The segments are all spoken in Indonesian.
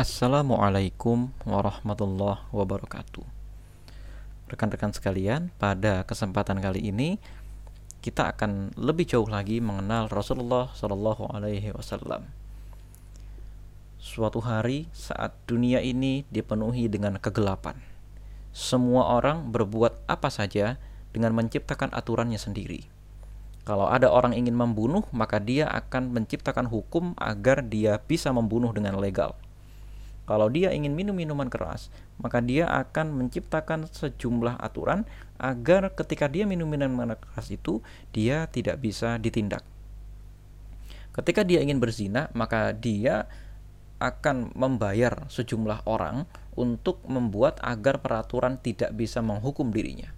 Assalamualaikum warahmatullahi wabarakatuh. Rekan-rekan sekalian, pada kesempatan kali ini kita akan lebih jauh lagi mengenal Rasulullah Shallallahu Alaihi Wasallam. Suatu hari saat dunia ini dipenuhi dengan kegelapan, semua orang berbuat apa saja dengan menciptakan aturannya sendiri. Kalau ada orang ingin membunuh, maka dia akan menciptakan hukum agar dia bisa membunuh dengan legal kalau dia ingin minum minuman keras, maka dia akan menciptakan sejumlah aturan agar ketika dia minum minuman keras itu dia tidak bisa ditindak. Ketika dia ingin berzina, maka dia akan membayar sejumlah orang untuk membuat agar peraturan tidak bisa menghukum dirinya.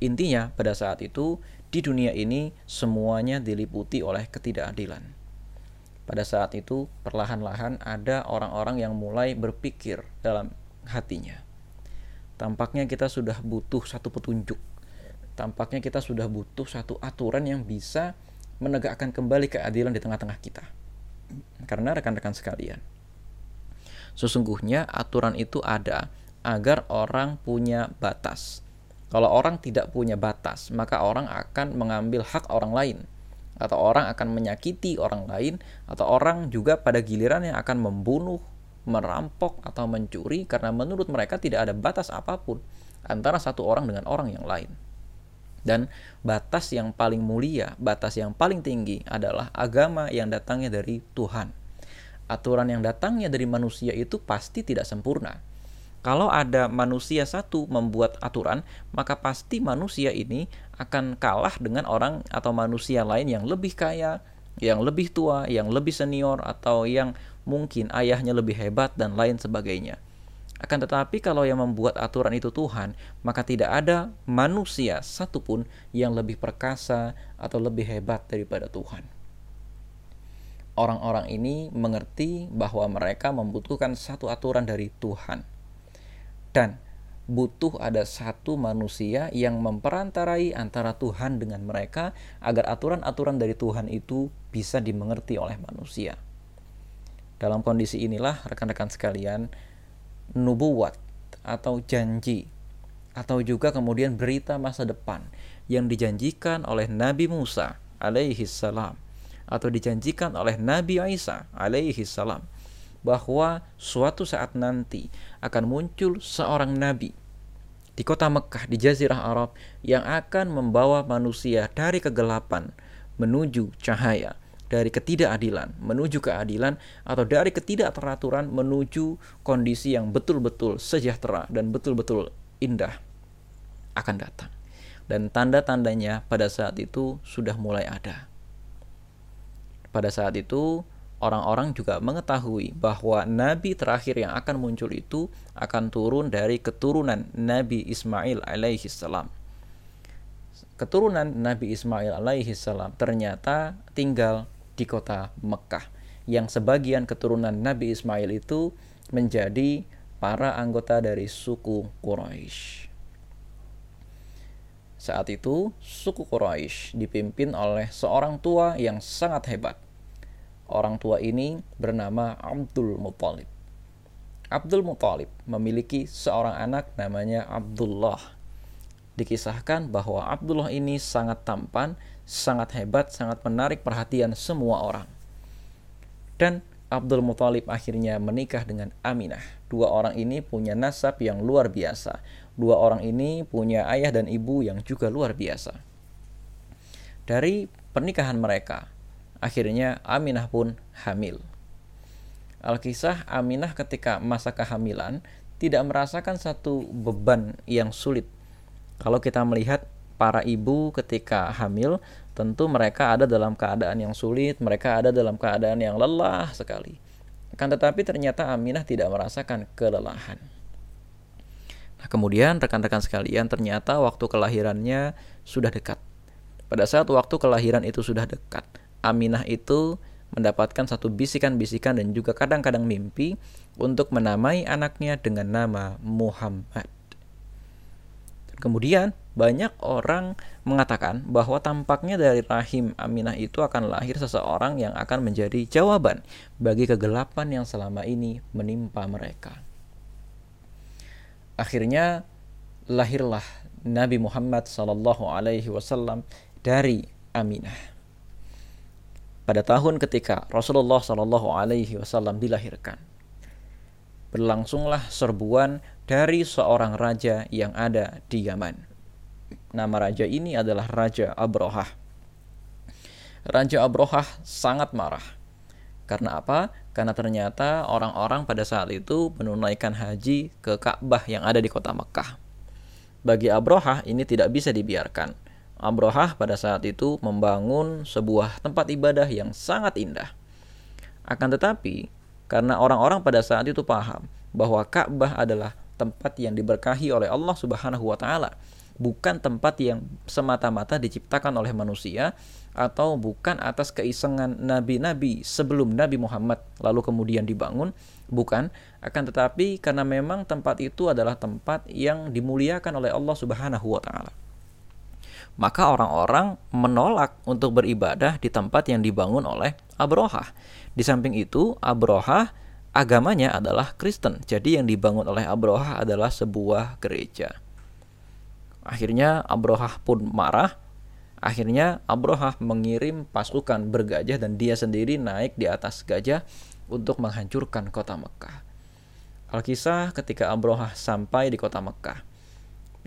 Intinya, pada saat itu di dunia ini semuanya diliputi oleh ketidakadilan pada saat itu, perlahan-lahan ada orang-orang yang mulai berpikir dalam hatinya. Tampaknya kita sudah butuh satu petunjuk. Tampaknya kita sudah butuh satu aturan yang bisa menegakkan kembali keadilan di tengah-tengah kita. Karena rekan-rekan sekalian, sesungguhnya aturan itu ada agar orang punya batas. Kalau orang tidak punya batas, maka orang akan mengambil hak orang lain atau orang akan menyakiti orang lain atau orang juga pada giliran yang akan membunuh, merampok atau mencuri karena menurut mereka tidak ada batas apa pun antara satu orang dengan orang yang lain. Dan batas yang paling mulia, batas yang paling tinggi adalah agama yang datangnya dari Tuhan. Aturan yang datangnya dari manusia itu pasti tidak sempurna kalau ada manusia satu membuat aturan, maka pasti manusia ini akan kalah dengan orang atau manusia lain yang lebih kaya, yang lebih tua, yang lebih senior, atau yang mungkin ayahnya lebih hebat, dan lain sebagainya. Akan tetapi, kalau yang membuat aturan itu Tuhan, maka tidak ada manusia satupun yang lebih perkasa atau lebih hebat daripada Tuhan. Orang-orang ini mengerti bahwa mereka membutuhkan satu aturan dari Tuhan dan butuh ada satu manusia yang memperantarai antara Tuhan dengan mereka agar aturan-aturan dari Tuhan itu bisa dimengerti oleh manusia. Dalam kondisi inilah rekan-rekan sekalian, nubuat atau janji atau juga kemudian berita masa depan yang dijanjikan oleh Nabi Musa alaihi salam atau dijanjikan oleh Nabi Isa alaihi salam bahwa suatu saat nanti akan muncul seorang nabi di kota Mekah di Jazirah Arab yang akan membawa manusia dari kegelapan menuju cahaya, dari ketidakadilan menuju keadilan atau dari ketidakteraturan menuju kondisi yang betul-betul sejahtera dan betul-betul indah akan datang. Dan tanda-tandanya pada saat itu sudah mulai ada. Pada saat itu orang-orang juga mengetahui bahwa nabi terakhir yang akan muncul itu akan turun dari keturunan Nabi Ismail alaihi salam. Keturunan Nabi Ismail alaihi salam ternyata tinggal di kota Mekah yang sebagian keturunan Nabi Ismail itu menjadi para anggota dari suku Quraisy. Saat itu, suku Quraisy dipimpin oleh seorang tua yang sangat hebat, Orang tua ini bernama Abdul Muthalib. Abdul Muthalib memiliki seorang anak namanya Abdullah. Dikisahkan bahwa Abdullah ini sangat tampan, sangat hebat, sangat menarik perhatian semua orang. Dan Abdul Muthalib akhirnya menikah dengan Aminah. Dua orang ini punya nasab yang luar biasa. Dua orang ini punya ayah dan ibu yang juga luar biasa. Dari pernikahan mereka, Akhirnya Aminah pun hamil. Alkisah Aminah ketika masa kehamilan tidak merasakan satu beban yang sulit. Kalau kita melihat para ibu ketika hamil, tentu mereka ada dalam keadaan yang sulit, mereka ada dalam keadaan yang lelah sekali. Akan tetapi ternyata Aminah tidak merasakan kelelahan. Nah, kemudian rekan-rekan sekalian ternyata waktu kelahirannya sudah dekat. Pada saat waktu kelahiran itu sudah dekat, Aminah itu mendapatkan satu bisikan-bisikan dan juga kadang-kadang mimpi untuk menamai anaknya dengan nama Muhammad. Kemudian banyak orang mengatakan bahwa tampaknya dari rahim Aminah itu akan lahir seseorang yang akan menjadi jawaban bagi kegelapan yang selama ini menimpa mereka. Akhirnya lahirlah Nabi Muhammad Sallallahu Alaihi Wasallam dari Aminah. Pada tahun ketika Rasulullah Sallallahu Alaihi Wasallam dilahirkan, berlangsunglah serbuan dari seorang raja yang ada di Yaman. Nama raja ini adalah Raja Abrohah. Raja Abrohah sangat marah. Karena apa? Karena ternyata orang-orang pada saat itu menunaikan haji ke Ka'bah yang ada di kota Mekah. Bagi Abrohah ini tidak bisa dibiarkan. Abrohah pada saat itu membangun sebuah tempat ibadah yang sangat indah. Akan tetapi, karena orang-orang pada saat itu paham bahwa Ka'bah adalah tempat yang diberkahi oleh Allah Subhanahu wa taala, bukan tempat yang semata-mata diciptakan oleh manusia atau bukan atas keisengan nabi-nabi sebelum Nabi Muhammad lalu kemudian dibangun, bukan, akan tetapi karena memang tempat itu adalah tempat yang dimuliakan oleh Allah Subhanahu wa taala. Maka orang-orang menolak untuk beribadah di tempat yang dibangun oleh Abrohah. Di samping itu, Abrohah agamanya adalah Kristen. Jadi yang dibangun oleh Abrohah adalah sebuah gereja. Akhirnya Abrohah pun marah. Akhirnya Abrohah mengirim pasukan bergajah dan dia sendiri naik di atas gajah untuk menghancurkan kota Mekah. Alkisah ketika Abrohah sampai di kota Mekah.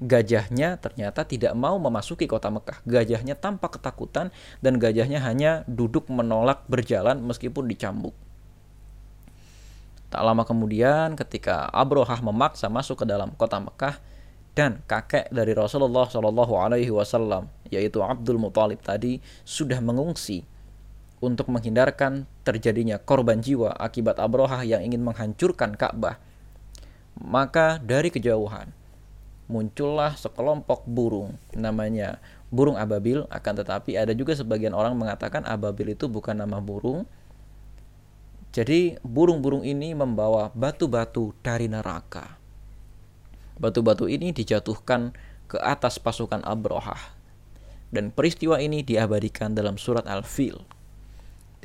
Gajahnya ternyata tidak mau memasuki kota Mekah. Gajahnya tampak ketakutan dan gajahnya hanya duduk menolak berjalan meskipun dicambuk. Tak lama kemudian ketika Abrohah memaksa masuk ke dalam kota Mekah dan kakek dari Rasulullah Shallallahu Alaihi Wasallam yaitu Abdul Muthalib tadi sudah mengungsi untuk menghindarkan terjadinya korban jiwa akibat Abrohah yang ingin menghancurkan Ka'bah. Maka dari kejauhan muncullah sekelompok burung namanya burung ababil akan tetapi ada juga sebagian orang mengatakan ababil itu bukan nama burung jadi burung-burung ini membawa batu-batu dari neraka. Batu-batu ini dijatuhkan ke atas pasukan Abrohah. Dan peristiwa ini diabadikan dalam surat Al-Fil.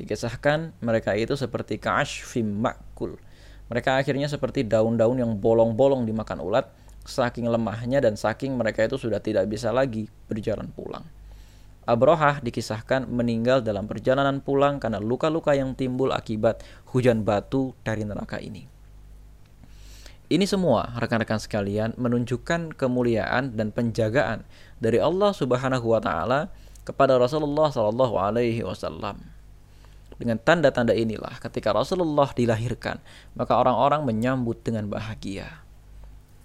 Dikisahkan mereka itu seperti ka'ashfim makul. Mereka akhirnya seperti daun-daun yang bolong-bolong dimakan ulat, saking lemahnya dan saking mereka itu sudah tidak bisa lagi berjalan pulang. Abrohah dikisahkan meninggal dalam perjalanan pulang karena luka-luka yang timbul akibat hujan batu dari neraka ini. Ini semua rekan-rekan sekalian menunjukkan kemuliaan dan penjagaan dari Allah Subhanahu wa taala kepada Rasulullah Shallallahu alaihi wasallam. Dengan tanda-tanda inilah ketika Rasulullah dilahirkan, maka orang-orang menyambut dengan bahagia.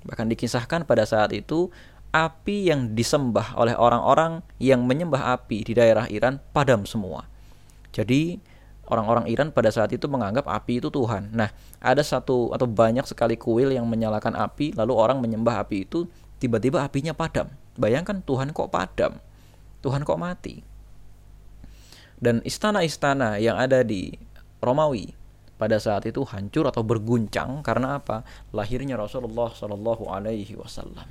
Bahkan dikisahkan pada saat itu api yang disembah oleh orang-orang yang menyembah api di daerah Iran padam semua. Jadi orang-orang Iran pada saat itu menganggap api itu Tuhan. Nah, ada satu atau banyak sekali kuil yang menyalakan api, lalu orang menyembah api itu, tiba-tiba apinya padam. Bayangkan Tuhan kok padam, Tuhan kok mati. Dan istana-istana yang ada di Romawi pada saat itu hancur atau berguncang karena apa? Lahirnya Rasulullah Shallallahu Alaihi Wasallam.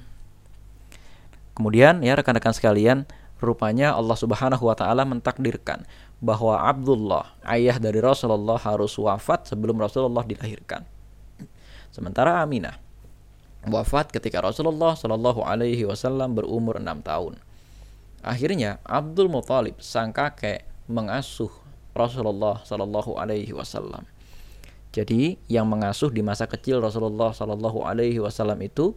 Kemudian ya rekan-rekan sekalian, rupanya Allah Subhanahu wa taala mentakdirkan bahwa Abdullah, ayah dari Rasulullah harus wafat sebelum Rasulullah dilahirkan. Sementara Aminah wafat ketika Rasulullah Shallallahu alaihi wasallam berumur 6 tahun. Akhirnya Abdul Muthalib sang kakek mengasuh Rasulullah Shallallahu alaihi wasallam. Jadi yang mengasuh di masa kecil Rasulullah Shallallahu alaihi wasallam itu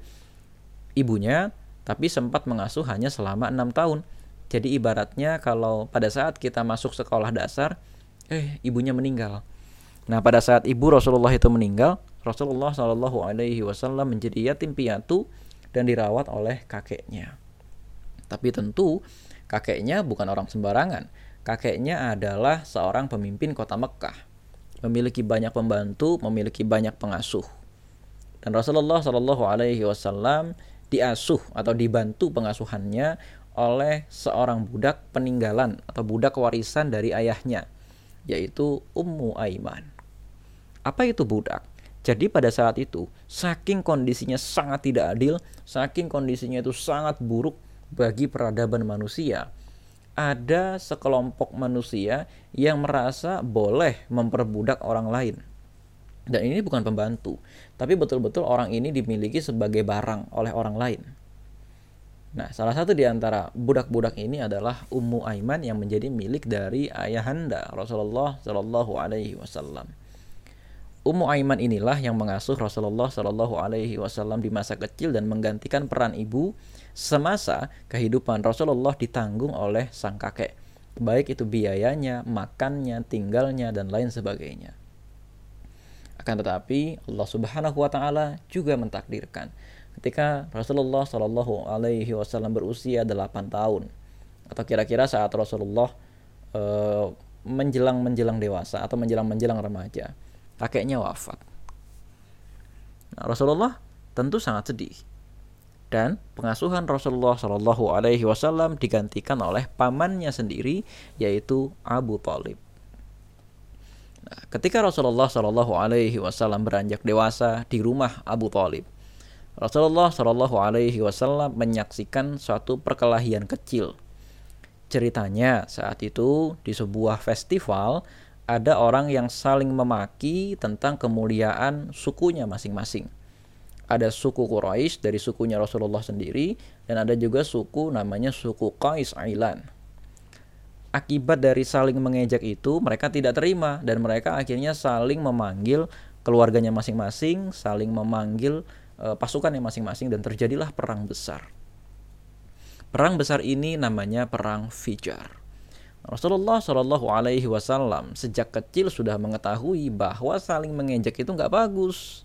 ibunya tapi sempat mengasuh hanya selama enam tahun. Jadi ibaratnya kalau pada saat kita masuk sekolah dasar, eh ibunya meninggal. Nah pada saat ibu Rasulullah itu meninggal, Rasulullah Shallallahu Alaihi Wasallam menjadi yatim piatu dan dirawat oleh kakeknya. Tapi tentu kakeknya bukan orang sembarangan. Kakeknya adalah seorang pemimpin kota Mekah, memiliki banyak pembantu, memiliki banyak pengasuh. Dan Rasulullah Shallallahu Alaihi Wasallam diasuh atau dibantu pengasuhannya oleh seorang budak peninggalan atau budak warisan dari ayahnya, yaitu Ummu Aiman. Apa itu budak? Jadi pada saat itu, saking kondisinya sangat tidak adil, saking kondisinya itu sangat buruk, bagi peradaban manusia ada sekelompok manusia yang merasa boleh memperbudak orang lain. Dan ini bukan pembantu, tapi betul-betul orang ini dimiliki sebagai barang oleh orang lain. Nah, salah satu di antara budak-budak ini adalah Ummu Aiman yang menjadi milik dari ayahanda Rasulullah Shallallahu Alaihi Wasallam. Ummu Aiman inilah yang mengasuh Rasulullah Shallallahu Alaihi Wasallam di masa kecil dan menggantikan peran ibu semasa kehidupan Rasulullah ditanggung oleh sang kakek, baik itu biayanya, makannya, tinggalnya dan lain sebagainya. Akan tetapi Allah Subhanahu Wa Taala juga mentakdirkan ketika Rasulullah Shallallahu Alaihi Wasallam berusia 8 tahun atau kira-kira saat Rasulullah uh, menjelang menjelang dewasa atau menjelang menjelang remaja kakeknya wafat. Nah, Rasulullah tentu sangat sedih dan pengasuhan Rasulullah Shallallahu Alaihi Wasallam digantikan oleh pamannya sendiri yaitu Abu Talib. Nah, ketika Rasulullah Shallallahu Alaihi Wasallam beranjak dewasa di rumah Abu Talib, Rasulullah Shallallahu Alaihi Wasallam menyaksikan suatu perkelahian kecil. Ceritanya saat itu di sebuah festival ada orang yang saling memaki tentang kemuliaan sukunya masing-masing. Ada suku Quraisy dari sukunya Rasulullah sendiri dan ada juga suku namanya suku Qais Ailan. Akibat dari saling mengejek itu mereka tidak terima dan mereka akhirnya saling memanggil keluarganya masing-masing, saling memanggil e, pasukannya masing-masing dan terjadilah perang besar. Perang besar ini namanya perang Fijar. Rasulullah Shallallahu Alaihi Wasallam sejak kecil sudah mengetahui bahwa saling mengejek itu nggak bagus.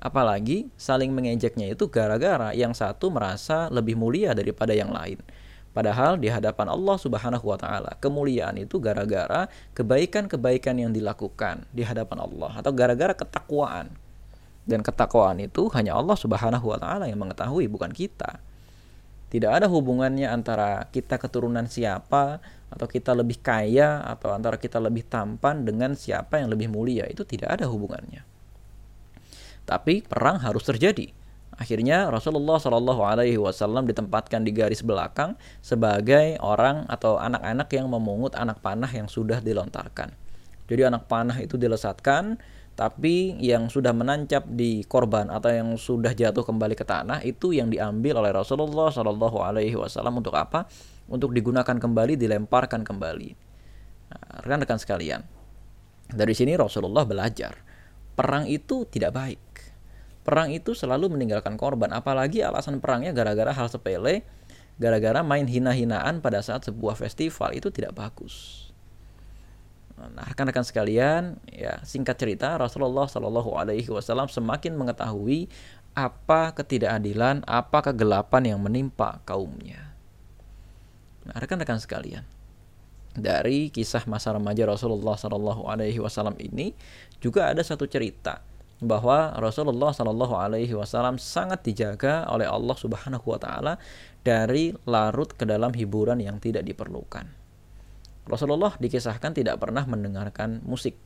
Apalagi saling mengejeknya itu gara-gara yang satu merasa lebih mulia daripada yang lain. Padahal di hadapan Allah Subhanahu wa taala, kemuliaan itu gara-gara kebaikan-kebaikan yang dilakukan di hadapan Allah atau gara-gara ketakwaan. Dan ketakwaan itu hanya Allah Subhanahu wa taala yang mengetahui, bukan kita. Tidak ada hubungannya antara kita keturunan siapa atau kita lebih kaya atau antara kita lebih tampan dengan siapa yang lebih mulia. Itu tidak ada hubungannya. Tapi perang harus terjadi. Akhirnya Rasulullah Shallallahu Alaihi Wasallam ditempatkan di garis belakang sebagai orang atau anak-anak yang memungut anak panah yang sudah dilontarkan. Jadi anak panah itu dilesatkan, tapi yang sudah menancap di korban atau yang sudah jatuh kembali ke tanah itu yang diambil oleh Rasulullah Shallallahu Alaihi Wasallam untuk apa? Untuk digunakan kembali, dilemparkan kembali. Nah, rekan-rekan sekalian, dari sini Rasulullah belajar perang itu tidak baik. Perang itu selalu meninggalkan korban, apalagi alasan perangnya gara-gara hal sepele, gara-gara main hina-hinaan pada saat sebuah festival itu tidak bagus. Nah, rekan-rekan sekalian, ya singkat cerita Rasulullah Shallallahu Alaihi Wasallam semakin mengetahui apa ketidakadilan, apa kegelapan yang menimpa kaumnya. Rekan-rekan sekalian, dari kisah masa remaja Rasulullah Shallallahu Alaihi Wasallam ini juga ada satu cerita bahwa Rasulullah Shallallahu Alaihi Wasallam sangat dijaga oleh Allah Subhanahu Wa Taala dari larut ke dalam hiburan yang tidak diperlukan. Rasulullah dikisahkan tidak pernah mendengarkan musik.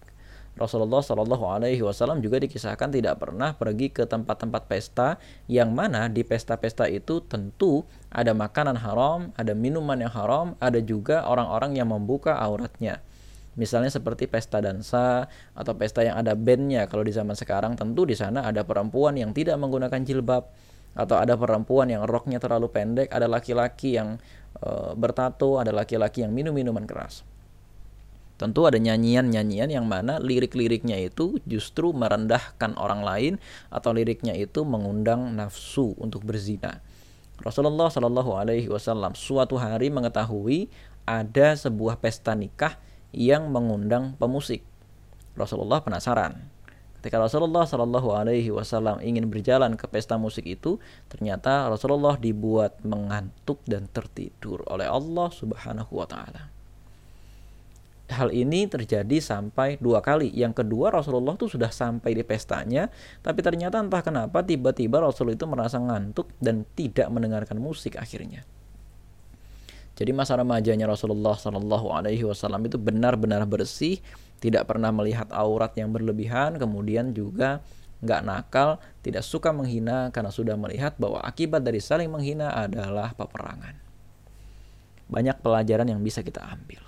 Rasulullah Shallallahu Alaihi Wasallam juga dikisahkan tidak pernah pergi ke tempat-tempat pesta yang mana di pesta-pesta itu tentu ada makanan haram, ada minuman yang haram, ada juga orang-orang yang membuka auratnya. Misalnya seperti pesta dansa atau pesta yang ada bandnya. Kalau di zaman sekarang tentu di sana ada perempuan yang tidak menggunakan jilbab atau ada perempuan yang roknya terlalu pendek, ada laki-laki yang Eh, bertato, ada laki-laki yang minum minuman keras. Tentu ada nyanyian-nyanyian yang mana lirik-liriknya itu justru merendahkan orang lain atau liriknya itu mengundang nafsu untuk berzina. Rasulullah Shallallahu Alaihi Wasallam suatu hari mengetahui ada sebuah pesta nikah yang mengundang pemusik. Rasulullah penasaran. Ketika Rasulullah Shallallahu Alaihi Wasallam ingin berjalan ke pesta musik itu, ternyata Rasulullah dibuat mengantuk dan tertidur oleh Allah Subhanahu Wa Taala. Hal ini terjadi sampai dua kali. Yang kedua Rasulullah itu sudah sampai di pestanya, tapi ternyata entah kenapa tiba-tiba Rasul itu merasa ngantuk dan tidak mendengarkan musik akhirnya. Jadi masa remajanya Rasulullah Shallallahu Alaihi Wasallam itu benar-benar bersih, tidak pernah melihat aurat yang berlebihan, kemudian juga nggak nakal, tidak suka menghina karena sudah melihat bahwa akibat dari saling menghina adalah peperangan. Banyak pelajaran yang bisa kita ambil.